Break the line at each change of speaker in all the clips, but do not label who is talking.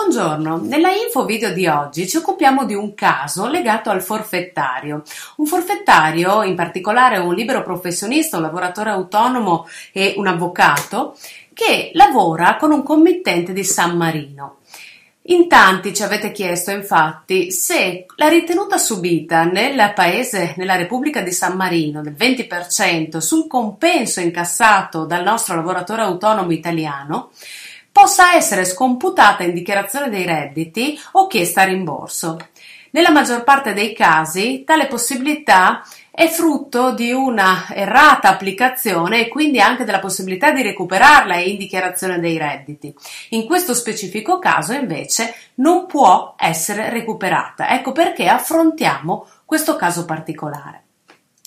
Buongiorno, nella info video di oggi ci occupiamo di un caso legato al forfettario. Un forfettario, in particolare un libero professionista, un lavoratore autonomo e un avvocato, che lavora con un committente di San Marino. In tanti ci avete chiesto infatti se la ritenuta subita nel paese, nella Repubblica di San Marino del 20% sul compenso incassato dal nostro lavoratore autonomo italiano possa essere scomputata in dichiarazione dei redditi o chiesta a rimborso. Nella maggior parte dei casi tale possibilità è frutto di una errata applicazione e quindi anche della possibilità di recuperarla in dichiarazione dei redditi. In questo specifico caso invece non può essere recuperata. Ecco perché affrontiamo questo caso particolare.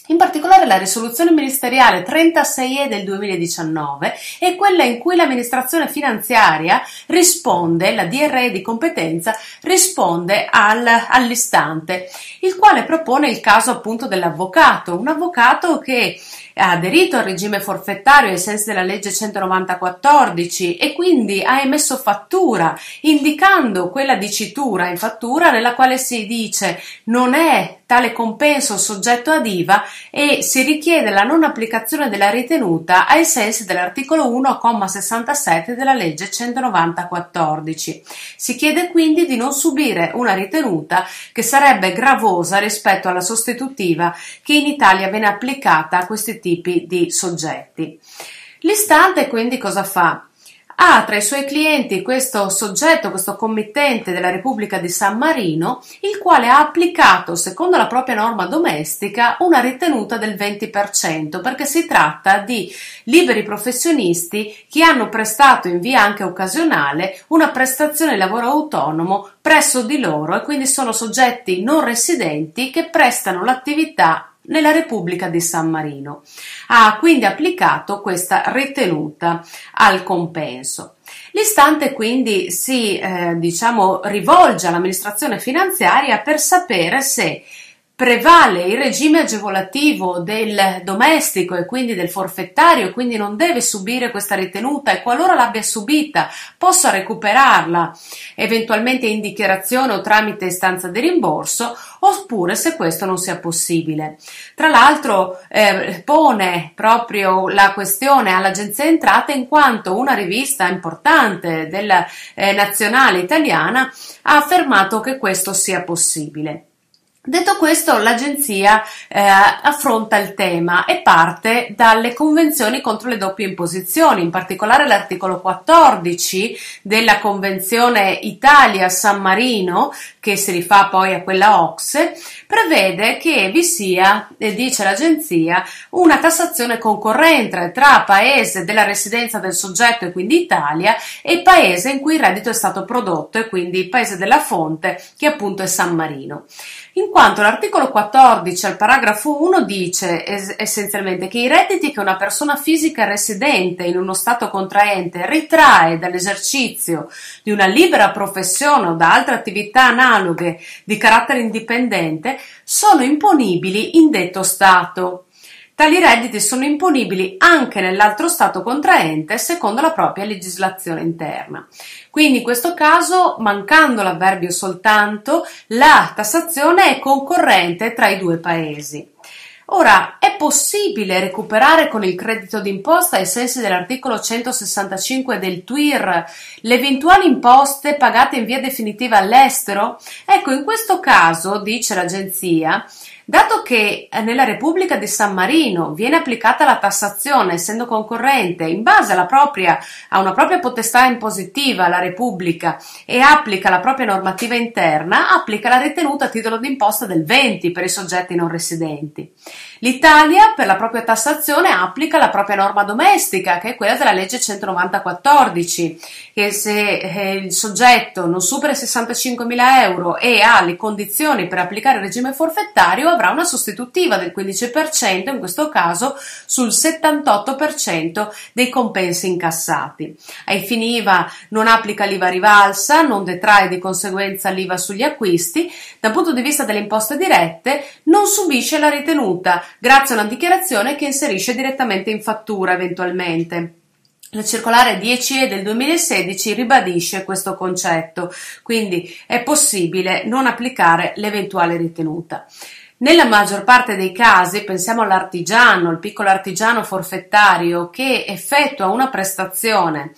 In particolare la risoluzione ministeriale 36E del 2019 è quella in cui l'amministrazione finanziaria risponde, la DRE di competenza risponde al, all'istante, il quale propone il caso appunto dell'avvocato, un avvocato che ha aderito al regime forfettario ai sensi della legge 194 e quindi ha emesso fattura indicando quella dicitura in fattura nella quale si dice non è tale compenso soggetto ad IVA e si richiede la non applicazione della ritenuta ai sensi dell'articolo 1,67 della legge 190-14. Si chiede quindi di non subire una ritenuta che sarebbe gravosa rispetto alla sostitutiva che in Italia viene applicata a questi tipi di soggetti. L'istante quindi cosa fa? Ha tra i suoi clienti questo soggetto, questo committente della Repubblica di San Marino, il quale ha applicato, secondo la propria norma domestica, una ritenuta del 20%, perché si tratta di liberi professionisti che hanno prestato in via anche occasionale una prestazione di lavoro autonomo presso di loro e quindi sono soggetti non residenti che prestano l'attività nella Repubblica di San Marino. Ha quindi applicato questa ritenuta al compenso. L'istante quindi si eh, diciamo, rivolge all'amministrazione finanziaria per sapere se prevale il regime agevolativo del domestico e quindi del forfettario e quindi non deve subire questa ritenuta e qualora l'abbia subita possa recuperarla eventualmente in dichiarazione o tramite istanza di rimborso oppure se questo non sia possibile. Tra l'altro eh, pone proprio la questione all'Agenzia Entrate in quanto una rivista importante della eh, nazionale italiana ha affermato che questo sia possibile. Detto questo, l'agenzia eh, affronta il tema e parte dalle convenzioni contro le doppie imposizioni, in particolare l'articolo 14 della Convenzione Italia-San Marino, che si rifà poi a quella OXE, prevede che vi sia, eh, dice l'agenzia, una tassazione concorrente tra paese della residenza del soggetto e quindi Italia e paese in cui il reddito è stato prodotto e quindi paese della fonte che appunto è San Marino. In quanto l'articolo 14 al paragrafo 1 dice es- essenzialmente che i redditi che una persona fisica residente in uno Stato contraente ritrae dall'esercizio di una libera professione o da altre attività analoghe di carattere indipendente sono imponibili in detto Stato. Tali redditi sono imponibili anche nell'altro Stato contraente secondo la propria legislazione interna. Quindi in questo caso, mancando l'avverbio soltanto, la tassazione è concorrente tra i due paesi. Ora, è possibile recuperare con il credito d'imposta ai sensi dell'articolo 165 del TWIR le eventuali imposte pagate in via definitiva all'estero? Ecco, in questo caso, dice l'agenzia, Dato che eh, nella Repubblica di San Marino viene applicata la tassazione, essendo concorrente, in base propria, a una propria potestà impositiva la Repubblica e applica la propria normativa interna, applica la ritenuta a titolo d'imposta del 20 per i soggetti non residenti. L'Italia, per la propria tassazione, applica la propria norma domestica, che è quella della legge 190-14, che se eh, il soggetto non supera i 65.000 euro e ha le condizioni per applicare il regime forfettario, avrà una sostitutiva del 15%, in questo caso sul 78% dei compensi incassati. Ai fini IVA non applica l'IVA rivalsa, non detrae di conseguenza l'IVA sugli acquisti, dal punto di vista delle imposte dirette non subisce la ritenuta grazie a una dichiarazione che inserisce direttamente in fattura eventualmente. La circolare 10E del 2016 ribadisce questo concetto, quindi è possibile non applicare l'eventuale ritenuta. Nella maggior parte dei casi, pensiamo all'artigiano, il piccolo artigiano forfettario che effettua una prestazione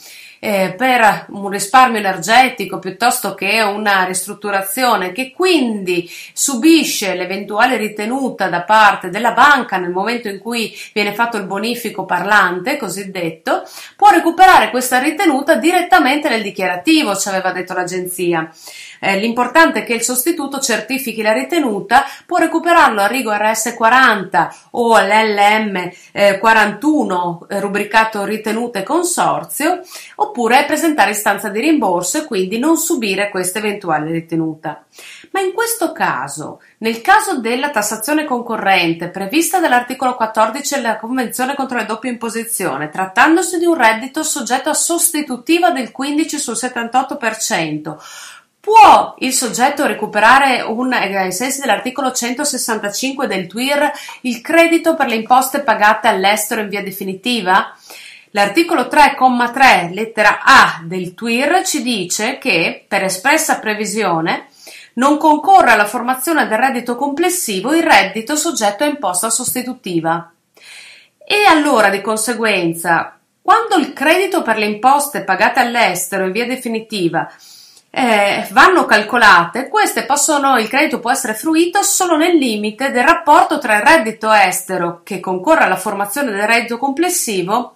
eh, per un risparmio energetico piuttosto che una ristrutturazione che quindi subisce l'eventuale ritenuta da parte della banca nel momento in cui viene fatto il bonifico parlante cosiddetto, può recuperare questa ritenuta direttamente nel dichiarativo, ci aveva detto l'agenzia. Eh, l'importante è che il sostituto certifichi la ritenuta, può recuperarlo a Rigo RS40 o all'LM eh, 41 rubricato ritenute consorzio, presentare istanza di rimborso e quindi non subire questa eventuale ritenuta. Ma in questo caso, nel caso della tassazione concorrente prevista dall'articolo 14 della Convenzione contro le doppie imposizioni, trattandosi di un reddito soggetto a sostitutiva del 15 sul 78%, Può il soggetto recuperare un, eh, ai sensi dell'articolo 165 del TWIR il credito per le imposte pagate all'estero in via definitiva? L'articolo 3,3 lettera A del TWIR ci dice che, per espressa previsione, non concorre alla formazione del reddito complessivo il reddito soggetto a imposta sostitutiva. E allora, di conseguenza, quando il credito per le imposte pagate all'estero in via definitiva eh, vanno calcolate, queste possono, il credito può essere fruito solo nel limite del rapporto tra il reddito estero che concorre alla formazione del reddito complessivo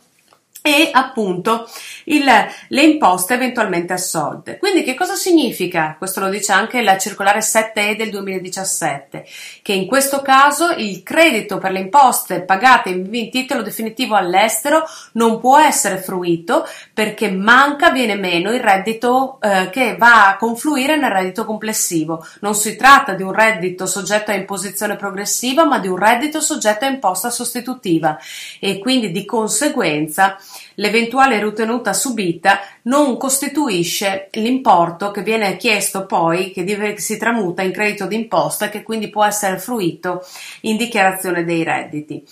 e appunto il, le imposte eventualmente assolte. Quindi che cosa significa? Questo lo dice anche la circolare 7E del 2017, che in questo caso il credito per le imposte pagate in titolo definitivo all'estero non può essere fruito perché manca, viene meno il reddito eh, che va a confluire nel reddito complessivo. Non si tratta di un reddito soggetto a imposizione progressiva, ma di un reddito soggetto a imposta sostitutiva e quindi di conseguenza l'eventuale ritenuta subita non costituisce l'importo che viene chiesto poi, che, si tramuta in credito d'imposta e che quindi può essere fruito in dichiarazione dei redditi.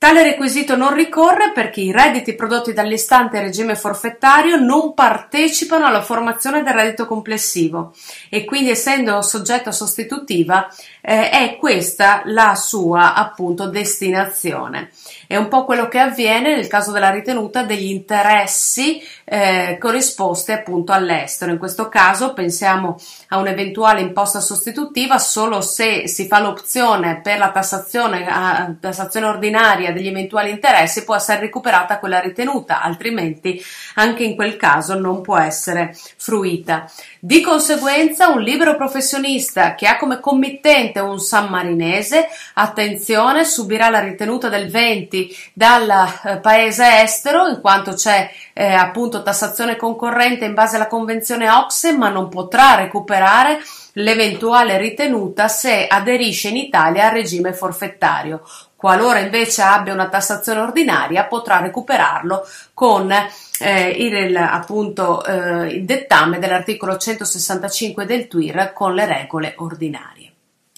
Tale requisito non ricorre perché i redditi prodotti dall'istante regime forfettario non partecipano alla formazione del reddito complessivo e quindi essendo soggetto a sostitutiva eh, è questa la sua appunto destinazione. È un po' quello che avviene nel caso della ritenuta degli interessi eh, corrisposti appunto all'estero. In questo caso pensiamo a un'eventuale imposta sostitutiva solo se si fa l'opzione per la tassazione, a, tassazione ordinaria degli eventuali interessi può essere recuperata quella ritenuta, altrimenti anche in quel caso non può essere fruita. Di conseguenza un libero professionista che ha come committente un sammarinese, attenzione, subirà la ritenuta del 20 dal eh, paese estero, in quanto c'è eh, appunto tassazione concorrente in base alla convenzione OXE, ma non potrà recuperare l'eventuale ritenuta se aderisce in Italia al regime forfettario. Qualora invece abbia una tassazione ordinaria, potrà recuperarlo con eh, il, appunto, eh, il dettame dell'articolo 165 del TWIR con le regole ordinarie.